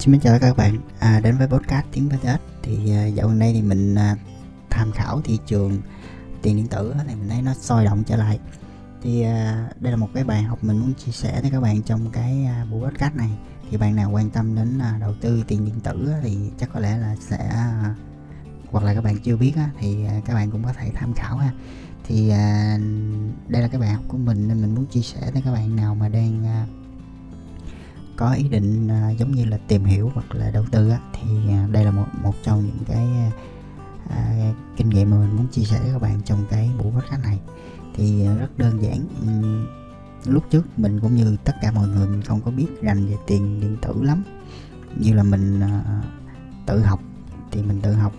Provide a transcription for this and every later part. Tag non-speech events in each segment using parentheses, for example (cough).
Xin chào các bạn. À, đến với podcast tiếng VTS thì à, dạo gần đây thì mình à, tham khảo thị trường tiền điện tử thì mình thấy nó sôi động trở lại. Thì à, đây là một cái bài học mình muốn chia sẻ với các bạn trong cái à, buổi podcast này. Thì bạn nào quan tâm đến à, đầu tư tiền điện tử thì chắc có lẽ là sẽ à, hoặc là các bạn chưa biết á, thì à, các bạn cũng có thể tham khảo ha. Thì à, đây là cái bài học của mình nên mình muốn chia sẻ với các bạn nào mà đang à, có ý định à, giống như là tìm hiểu hoặc là đầu tư á, thì à, đây là một một trong những cái à, kinh nghiệm mà mình muốn chia sẻ với các bạn trong cái buổi podcast này. Thì à, rất đơn giản Ừm, lúc trước mình cũng như tất cả mọi người mình không có biết rành về tiền điện tử lắm. Như là mình à, tự học thì mình tự học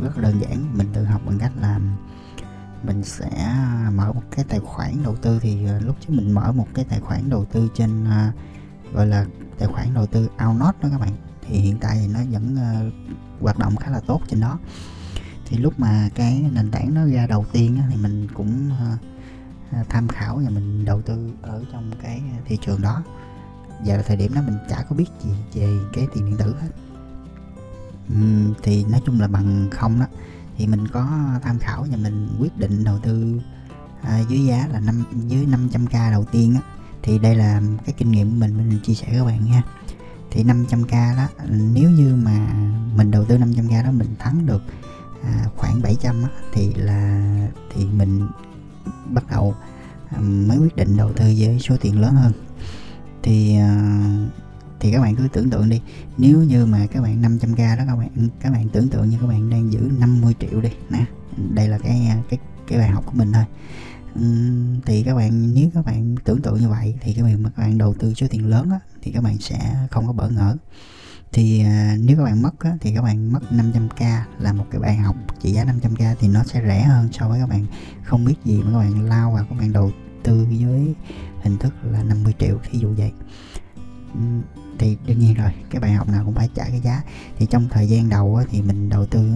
rất đơn giản. Mình tự học bằng cách là mình sẽ mở một cái tài khoản đầu tư. Thì à, lúc trước mình mở một cái tài khoản đầu tư trên à, gọi là tài khoản đầu tư Outnot đó các bạn. Thì hiện tại thì nó vẫn ờ, hoạt động khá là tốt trên đó. Thì lúc mà cái nền tảng nó ra đầu tiên á, thì mình cũng ờ, ờ, tham khảo và mình đầu tư ở trong cái thị trường đó. Và thời điểm đó mình chả có biết gì về cái tiền điện tử hết. Thì nói chung là bằng không đó thì mình có tham khảo và mình quyết định đầu tư à, dưới giá là năm dưới 500k đầu tiên á thì đây là cái kinh nghiệm của mình mình chia sẻ các bạn nha. Thì 500k đó nếu như mà mình đầu tư 500k đó mình thắng được à, khoảng 700 á, thì là thì mình bắt đầu à, mới quyết định đầu tư với số tiền lớn hơn. Thì à, thì các bạn cứ tưởng tượng đi nếu như mà các bạn 500k đó các bạn các bạn tưởng tượng như các bạn đang giữ 50 triệu đi nè. Đây là cái à, cái cái bài học của mình thôi. Thì các bạn nếu các bạn tưởng tượng như vậy thì cái việc mà các bạn đầu tư số tiền lớn á, thì các bạn sẽ không có bỡ ngỡ. Thì à, nếu các bạn mất á, thì các bạn mất 500k là một cái bài học. Trị giá 500k thì nó sẽ rẻ hơn so với các bạn không biết gì mà các bạn lao vào các bạn đầu tư với hình thức là 50 triệu thí dụ vậy. Thì đương nhiên rồi cái bài học nào cũng phải trả cái giá. Thì trong thời gian đầu á, thì mình đầu tư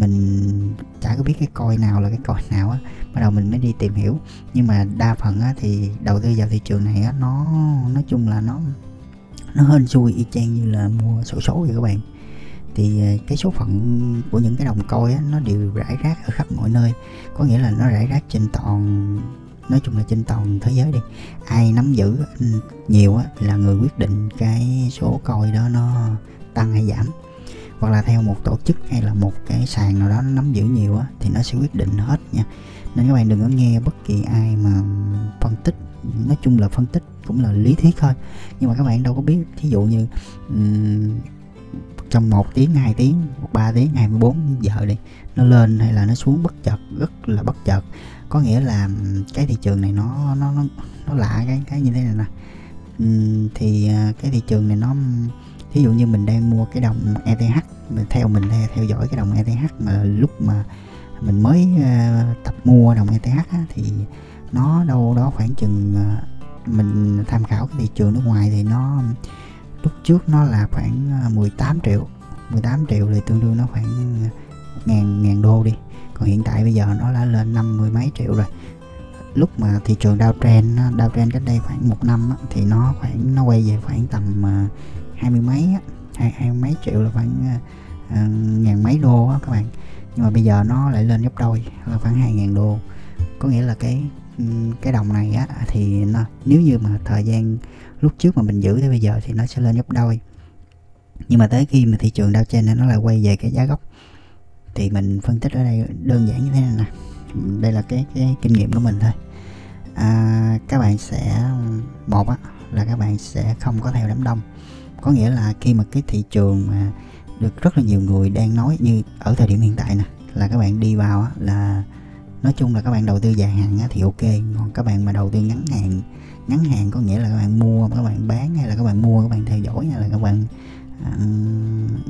mình chả có biết cái coi nào là cái coi nào á bắt đầu mình mới đi tìm hiểu. Nhưng mà đa phần á, thì đầu tư vào thị trường này á, nó nói chung là nó nó hên xui y chang như là mua sổ số vậy các bạn. Thì à, cái số phận của những cái đồng coi á, nó đều rải rác ở khắp mọi nơi. Có nghĩa là nó rải rác trên toàn nói chung là trên toàn thế giới đi. Ai nắm giữ ừ, nhiều á, là người quyết định cái số coi đó nó tăng hay giảm hoặc là theo một tổ chức hay là một cái sàn nào đó nó nắm giữ nhiều á thì nó sẽ quyết định hết nha. Nên các bạn đừng có nghe bất kỳ ai mà phân tích nói chung là phân tích cũng là lý thuyết thôi. Nhưng mà các bạn đâu có biết thí dụ như um, trong một tiếng hai tiếng một ba tiếng 24 giờ đi nó lên hay là nó xuống bất chợt rất là bất chợt. Có nghĩa là cái thị trường này nó nó nó, nó lạ cái cái như thế này nè. Um, thì à, cái thị trường này nó thí dụ như mình đang mua cái đồng ETH mình theo mình theo, dõi cái đồng ETH mà lúc mà mình mới ờ, tập mua đồng ETH á, thì nó đâu đó khoảng chừng ờ, mình tham khảo cái thị trường nước ngoài thì nó lúc trước nó là khoảng ờ, 18 triệu. 18 triệu thì tương đương nó khoảng ngàn ngàn đô đi. Còn hiện tại bây giờ nó đã lên năm mươi mấy triệu rồi. Lúc mà thị trường downtrend á, downtrend cách đây khoảng một năm á, thì nó khoảng nó quay về khoảng tầm uh, hai mươi mấy á, hai hai mấy triệu là khoảng uh, ngàn mấy đô á các bạn. Nhưng mà bây giờ nó lại lên gấp đôi là khoảng hai ngàn đô. Có nghĩa là cái ừ, cái đồng này á thì nó nếu như mà thời gian lúc trước mà mình giữ tới bây giờ thì nó sẽ lên gấp đôi. Nhưng mà tới khi mà thị trường down trên nó lại quay về cái giá gốc. Thì mình phân tích ở đây đơn giản như thế này nè. Đây là cái cái kinh nghiệm của mình thôi. À, các bạn sẽ ừ, một á là các bạn sẽ không có theo đám đông có nghĩa là khi mà cái thị trường mà được rất là nhiều người đang nói như ở thời điểm hiện tại nè là các bạn đi vào á, là nói chung là các bạn đầu tư dài hạn thì ok còn các bạn mà đầu tư ngắn hạn ngắn hạn có nghĩa là các bạn mua các bạn bán hay là các bạn mua các bạn theo dõi hay là các bạn à,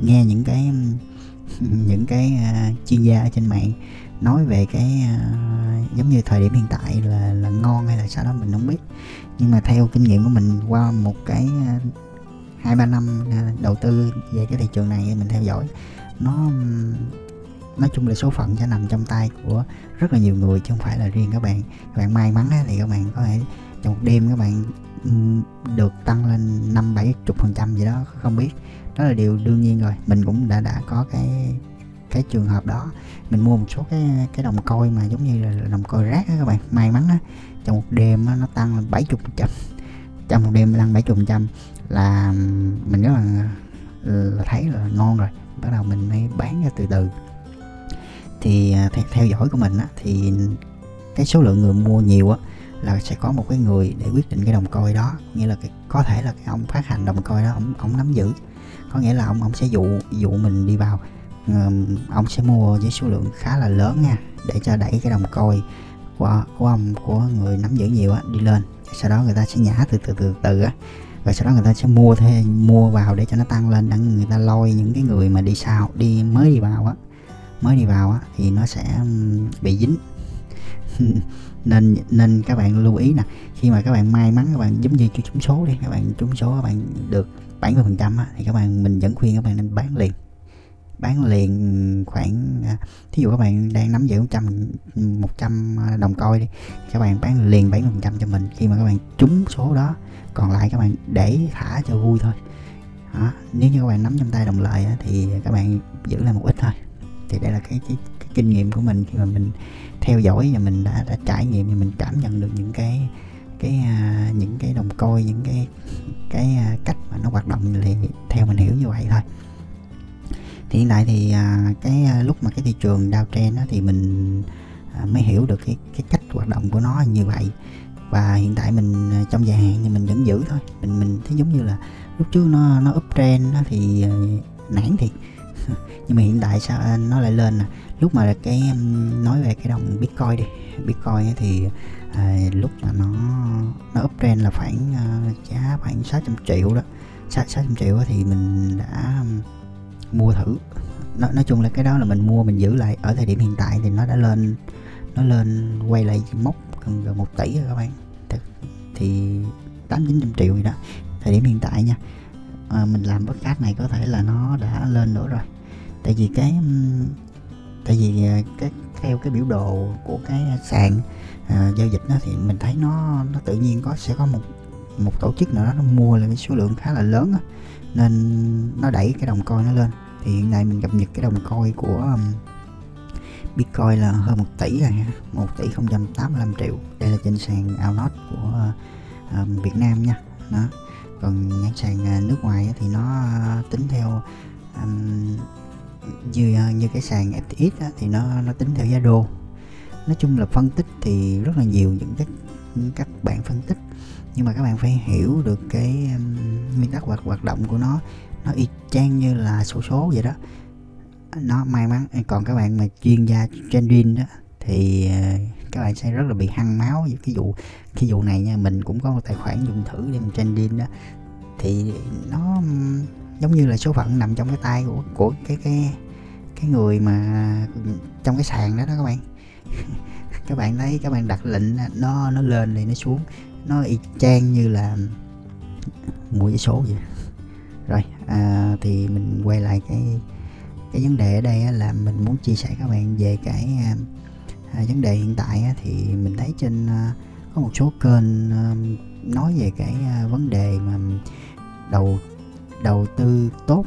nghe những cái (laughs) những cái uh, chuyên gia ở trên mạng nói về cái uh, giống như thời điểm hiện tại là là ngon hay là sao đó mình không biết. Nhưng mà theo kinh nghiệm của mình qua một cái uh, hai ba năm ờ, đầu tư về cái thị trường này mình theo dõi. Nó nói chung là số phận sẽ nằm trong tay của rất là nhiều người chứ không phải là riêng các bạn. Các bạn may mắn thì các bạn có thể trong một đêm các bạn ừ, được tăng lên năm bảy chục phần trăm gì đó không biết. Đó là điều đương nhiên rồi. Mình cũng đã đã có cái cái trường hợp đó. Mình mua một số cái cái đồng coi mà giống như là đồng coi rác á các bạn may mắn á. Trong một đêm á, nó tăng lên bảy chục phần trăm. Trong một đêm tăng bảy chục phần trăm là mình rất là, là thấy là ngon rồi. Bắt đầu mình mới bán ra từ từ. Thì à, theo, theo dõi của mình á, thì cái số lượng người mua nhiều á là sẽ có một cái người để quyết định cái đồng coi đó. Nghĩa là cái, có thể là cái ông phát hành đồng coi đó ông ông nắm giữ. Có nghĩa là ông ông sẽ dụ dụ mình đi vào um, ông sẽ mua với số lượng khá là lớn nha để cho đẩy cái đồng coi của của ông của người nắm giữ nhiều á đi lên. Sau đó người ta sẽ nhả từ từ từ từ á rồi sau đó người ta sẽ mua thêm mua vào để cho nó tăng lên. Để người ta lôi những cái người mà đi sau, đi mới đi vào á. Mới đi vào á, thì nó sẽ bị dính. (laughs) Nên nên các bạn lưu ý nè, khi mà các bạn may mắn, các bạn giống như trúng số đi, các bạn trúng số, các bạn được 70 phần trăm thì các bạn, mình vẫn khuyên các bạn nên bán liền. Bán liền khoảng à, thí dụ các bạn đang nắm giữ 100 100 à, đồng coi đi, các bạn bán liền 70 phần trăm cho mình. Khi mà các bạn trúng số đó còn lại các bạn để thả cho vui thôi. Đó. nếu như các bạn nắm trong tay đồng lợi thì các bạn giữ lại một ít thôi. Thì đây là cái, cái, cái kinh nghiệm của mình khi mà mình theo dõi và mình đã, đã trải nghiệm thì mình cảm nhận được những cái cái uh, những cái đồng coi những cái cái uh, cách mà nó hoạt động thì theo mình hiểu như vậy thôi. Thì hiện tại thì uh, cái uh, lúc mà cái thị trường downtrend đó thì mình uh, mới hiểu được cái cái cách hoạt động của nó như vậy và hiện tại mình à, trong dài hạn thì mình vẫn giữ thôi. Mình mình thấy giống như là lúc trước nó nó up trend đó thì uh, nản thiệt. (laughs) Nhưng mà hiện tại sao à, nó lại lên nè. Lúc mà cái nói về cái đồng bitcoin đi. Bitcoin thì à, lúc mà nó nó up trend là khoảng uh, giá khoảng 600 triệu đó. 600 triệu thì mình đã mua thử. Nói, nói chung là cái đó là mình mua mình giữ lại. Ở thời điểm hiện tại thì nó đã lên nó lên quay lại mốc gần gần một tỷ rồi các bạn. Thì tám chín trăm triệu gì đó thời điểm hiện tại nha. À, mình làm podcast này có thể là nó đã lên nữa rồi. Tại vì cái tại vì à, cái theo cái biểu đồ của cái sàn à, giao dịch đó thì mình thấy nó nó tự nhiên có sẽ có một một tổ chức nào đó nó mua là cái số lượng khá là lớn đó, nên nó đẩy cái đồng coin nó lên. Thì hiện nay mình cập nhật cái đồng coin của um, Bitcoin là hơn 1 tỷ rồi ha 1 tỷ 085 triệu. Đây là trên sàn Outnot của uh, Việt Nam nha. Đó. Còn nhãn sàn ờ, nước ngoài thì nó ờ, tính theo um, như như cái sàn FTX á, thì nó nó tính theo giá đô. Nói chung là phân tích thì rất là nhiều những các các bạn phân tích. Nhưng mà các bạn phải hiểu được cái um, nguyên tắc hoạt hoạt động của nó. Nó y chang như là số số vậy đó nó may mắn. Còn các bạn mà chuyên gia trading đó thì ờ, các bạn sẽ rất là bị hăng máu với cái vụ cái vụ này nha. Mình cũng có một tài khoản dùng thử để mình trading đó thì nó giống như là số phận nằm trong cái tay của của cái cái cái người mà trong cái sàn đó đó các bạn. (laughs) Các bạn thấy các bạn đặt lệnh nó nó lên thì nó xuống. Nó y chang như là mua vé số vậy. Rồi à, thì mình quay lại cái cái vấn đề ở đây là mình muốn chia sẻ các bạn về cái à, à, vấn đề hiện tại thì mình thấy trên à, có một số kênh nói về cái vấn đề mà đầu đầu tư tốt.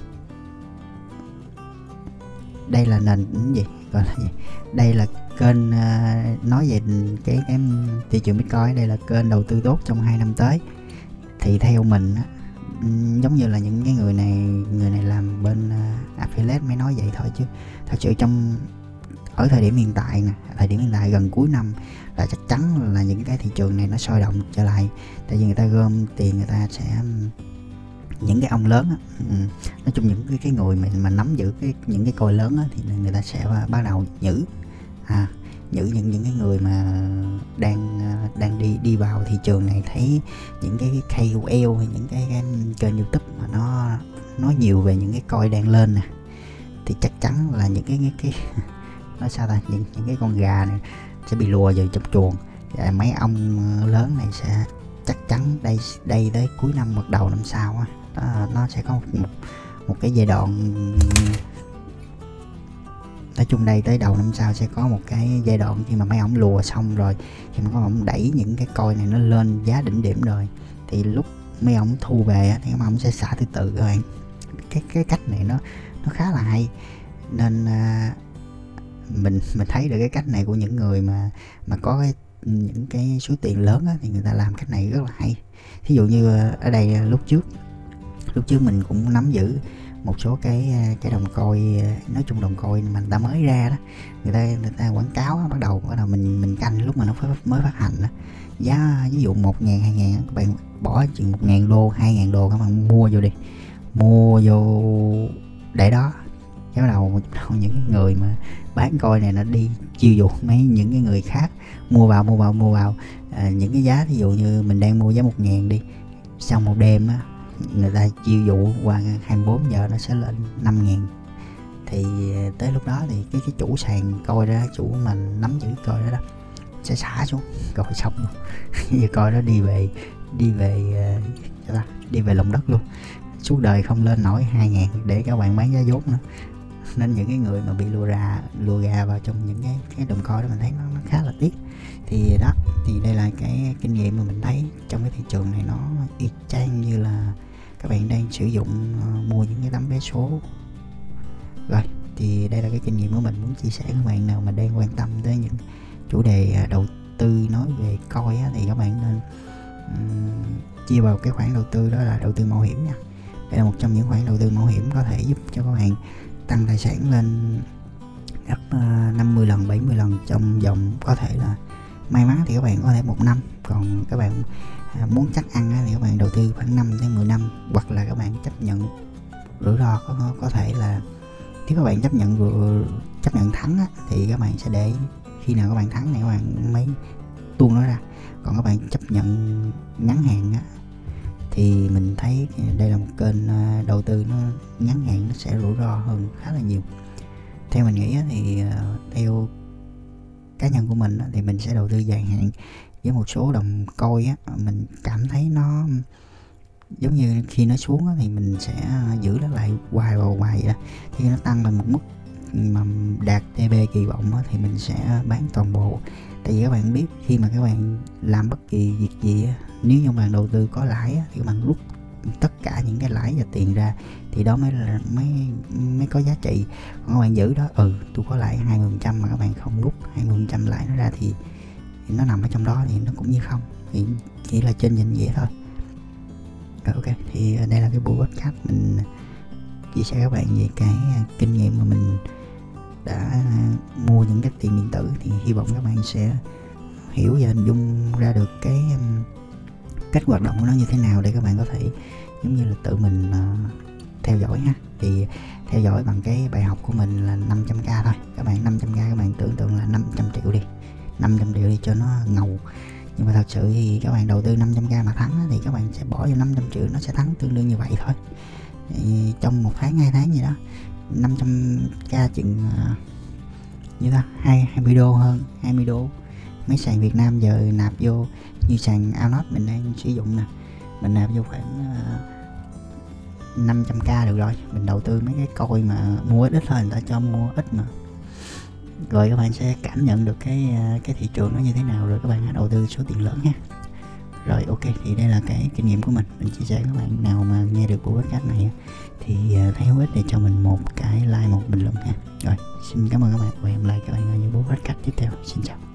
Đây là nền gì? Gọi là gì? Đây là kênh nói về cái cái thị trường bitcoin, đây là kênh đầu tư tốt trong hai năm tới. Thì theo mình giống như là những cái người này người này làm bên uh, affiliate mới nói vậy thôi chứ. Thật sự trong ở thời điểm hiện tại nè thời điểm hiện tại gần cuối năm là chắc chắn là những cái thị trường này nó sôi động trở lại. Tại vì người ta gom tiền người ta sẽ những cái ông lớn á, nói chung những cái cái người mà mà nắm giữ cái những cái coi lớn á, thì người ta sẽ bắt đầu nhử à những những những cái người mà đang à, đang đi đi vào thị trường này thấy những cái KOL hay những cái, cái kênh YouTube mà nó nói nhiều về những cái coi đang lên nè thì chắc chắn là những cái cái, cái (laughs) nói sao ta những những cái con gà này sẽ bị lùa vào trong chuồng. Và mấy ông lớn này sẽ chắc chắn đây đây tới cuối năm hoặc đầu năm sau á nó sẽ có một, một một cái giai đoạn nói chung đây tới đầu năm sau sẽ có một cái giai đoạn khi mà mấy ổng lùa xong rồi khi mà có ổng đẩy những cái coi này nó lên giá đỉnh điểm rồi thì lúc mấy ổng thu về thì mấy ổng sẽ xả từ từ các bạn. Cái cái cách này nó nó khá là hay. Nên à, mình mình thấy được cái cách này của những người mà mà có cái những cái số tiền lớn á, thì người ta làm cách này rất là hay. Thí dụ như à, ở đây à, lúc trước lúc trước mình cũng nắm giữ một số cái à, cái đồng coi à, nói chung đồng coi mà người ta mới ra đó người ta người ta quảng cáo bắt đầu bắt đầu mình mình canh lúc mà nó mới phát hành đó giá ví dụ một ngàn hai ngàn các bạn bỏ chừng một ngàn đô hai ngàn đô các bạn mua vô đi. Mua vô để đó. Cái bắt đầu, đầu những người mà bán coi này nó đi chiêu dụ mấy những cái người khác mua vào mua vào mua vào. À, những cái giá ví dụ như mình đang mua giá một ngàn đi sau một đêm á người ta chiêu dụ qua 24 giờ nó sẽ lên 5 ngàn thì ờ, tới lúc đó thì cái cái chủ sàn coi ra chủ mà nắm giữ coi đó, đó sẽ xả xuống rồi (laughs) xong luôn. Giờ coi đó đi về đi về uh, đi về lòng đất luôn. Suốt đời không lên nổi hai ngàn để các bạn bán giá vốn nữa. Nên những cái người mà bị lùa ra lùa gà vào trong những cái cái đồng coi đó mình thấy nó, nó khá là tiếc thì đó thì đây là cái kinh nghiệm mà mình thấy trong cái thị trường này nó y chang như là các bạn đang sử dụng uh, mua những cái tấm vé số. Rồi thì đây là cái kinh nghiệm của mình muốn chia sẻ với các bạn nào mà đang quan tâm tới những chủ đề ờ, đầu tư nói về coi á, thì các bạn nên um, chia vào cái khoản đầu tư đó là đầu tư mạo hiểm nha. Đây là một trong những khoản đầu tư mạo hiểm có thể giúp cho các bạn tăng tài sản lên gấp ờ, uh, 50 lần 70 lần trong vòng có thể là may mắn thì các bạn có thể một năm. Còn các bạn à, muốn chắc ăn thì các bạn đầu tư khoảng 5 đến 10 năm hoặc là các bạn chấp nhận rủi ro có có thể là nếu các bạn chấp nhận chấp nhận thắng á, thì các bạn sẽ để khi nào các bạn thắng thì các bạn mới tuôn nó ra. Còn các bạn chấp nhận ngắn hạn á, thì mình thấy đây là một kênh à, đầu tư nó ngắn hạn nó sẽ rủi ro hơn khá là nhiều. Theo mình nghĩ thì à, theo cá nhân của mình thì mình sẽ đầu tư dài hạn với một số đồng coi á mình cảm thấy nó, giống như khi nó xuống thì mình sẽ à, giữ nó lại hoài vào hoài vậy đó. Khi nó tăng lên một mức mà đạt TB kỳ vọng thì mình sẽ bán toàn bộ. Tại vì các bạn biết, khi mà các bạn làm bất kỳ việc gì nếu như bạn đầu tư có lãi thì các bạn rút tất cả những cái lãi và tiền ra thì đó mới là mới mới có giá trị. Còn các bạn giữ đó ừ tôi có lãi 20 phần trăm mà các bạn không rút 20 phần trăm lãi nó ra thì, thì nó nằm ở trong đó thì nó cũng như không thì chỉ là trên danh nghĩa thôi. Rồi ok thì đây là cái buổi podcast mình chia sẻ các bạn về cái à, kinh nghiệm mà mình đã mua những cái tiền điện tử thì hy vọng các bạn sẽ hiểu và hình dung ra được cái um, cách hoạt động của nó như thế nào để các bạn có thể giống như là tự mình uh, theo dõi ha. Thì theo dõi bằng cái bài học của mình là 500k thôi. Các bạn 500k các bạn tưởng tượng là 500 triệu đi. 500 triệu đi cho nó ngầu. Nhưng mà thật sự thì các bạn đầu tư 500k mà thắng thì các bạn sẽ bỏ vô 500 triệu nó sẽ thắng tương đương như vậy thôi. Thì trong một tháng hai tháng gì đó 500k chừng uh, như ta hai 20 đô hơn 20 đô mấy sàn Việt Nam giờ nạp vô như sàn Alnot mình đang sử dụng nè. Mình nạp vô khoảng ờ, uh, 500k được rồi. Mình đầu tư mấy cái coi mà mua ít ít thôi người ta cho mua ít mà. Rồi các bạn sẽ cảm nhận được cái ờ, cái thị trường nó như thế nào rồi các bạn hãy đầu tư số tiền lớn ha. Rồi ok thì đây là cái kinh nghiệm của mình. Mình chia sẻ các bạn nào mà nghe được buổi podcast này thì ờ, thấy hữu ích thì cho mình một cái like một bình luận ha. Rồi xin cảm ơn các bạn và hẹn lại các bạn ở những buổi podcast tiếp theo. Xin chào.